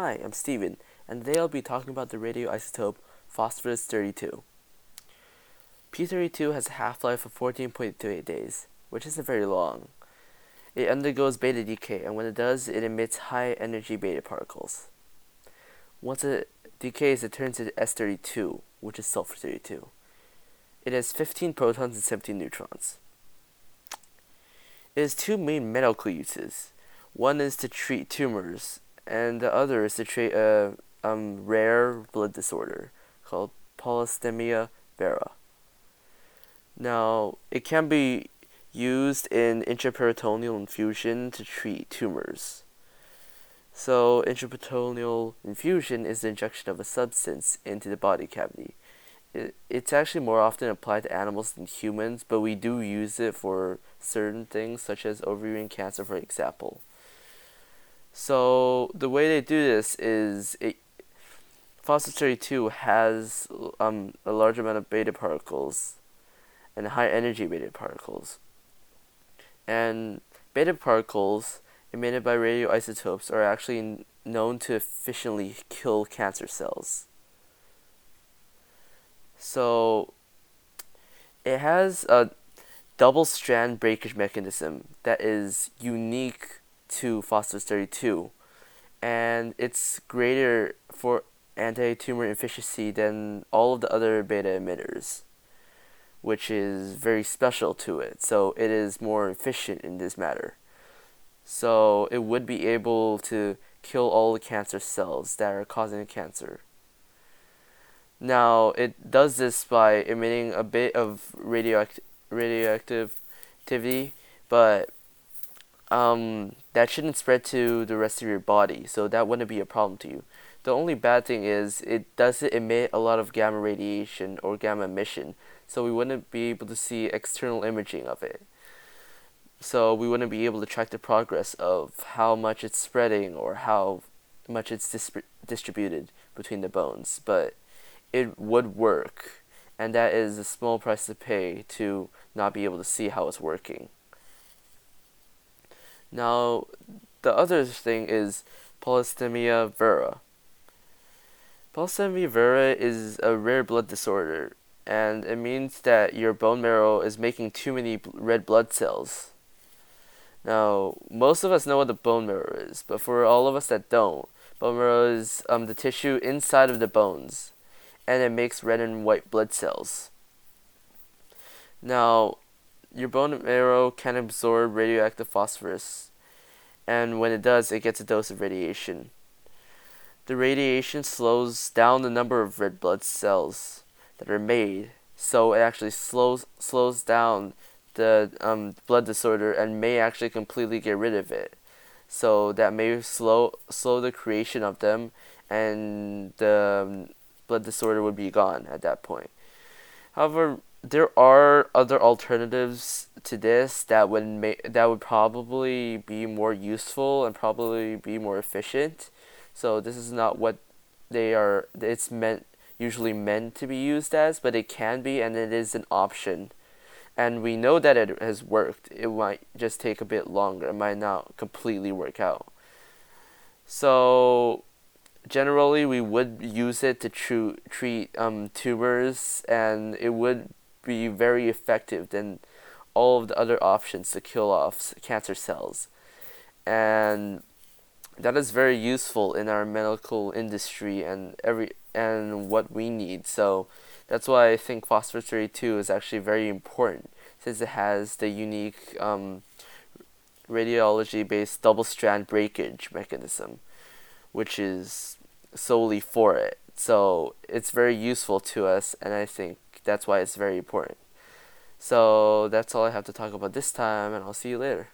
Hi, I'm Steven, and today I'll be talking about the radioisotope phosphorus 32. P32 has a half-life of 14.28 days, which isn't very long. It undergoes beta decay, and when it does, it emits high-energy beta particles. Once it decays, it turns into S32, which is sulfur 32. It has 15 protons and 17 neutrons. It has two main medical uses. One is to treat tumors, and the other is to treat a um, rare blood disorder called polycythemia vera. Now, it can be used in intraperitoneal infusion to treat tumors. So, intraperitoneal infusion is the injection of a substance into the body cavity. It, it's actually more often applied to animals than humans, but we do use it for certain things, such as ovarian cancer, for example. So the way they do this is it, phosphorus 32 has um, a large amount of beta particles and high energy beta particles. And beta particles emitted by radioisotopes are actually known to efficiently kill cancer cells. So it has a double strand breakage mechanism that is unique to phosphorus 32 and it's greater for anti-tumor efficiency than all of the other beta emitters which is very special to it. So it is more efficient in this matter. So it would be able to kill all the cancer cells that are causing the cancer. Now it does this by emitting a bit of radioact- radioactivity but um, that shouldn't spread to the rest of your body, so that wouldn't be a problem to you. The only bad thing is it doesn't emit a lot of gamma radiation or gamma emission, so we wouldn't be able to see external imaging of it. So we wouldn't be able to track the progress of how much it's spreading or how much it's dis- distributed between the bones, but it would work, and that is a small price to pay to not be able to see how it's working. Now, the other thing is polycythemia vera. Polycythemia vera is a rare blood disorder, and it means that your bone marrow is making too many red blood cells. Now, most of us know what the bone marrow is, but for all of us that don't, bone marrow is um, the tissue inside of the bones, and it makes red and white blood cells. Now, your bone marrow can absorb radioactive phosphorus, and when it does, it gets a dose of radiation. The radiation slows down the number of red blood cells that are made, so it actually slows slows down the um, blood disorder and may actually completely get rid of it. So that may slow slow the creation of them, and the um, blood disorder would be gone at that point. However, there are other alternatives to this that would make that would probably be more useful and probably be more efficient. So this is not what they are it's meant usually meant to be used as, but it can be and it is an option. And we know that it has worked. It might just take a bit longer. It might not completely work out. So generally we would use it to tru- treat um, tumors and it would be very effective than all of the other options to kill off cancer cells. And that is very useful in our medical industry and every and what we need. So that's why I think phosphorus 32 is actually very important since it has the unique um, radiology based double strand breakage mechanism, which is solely for it. So it's very useful to us, and I think that's why it's very important. So that's all I have to talk about this time, and I'll see you later.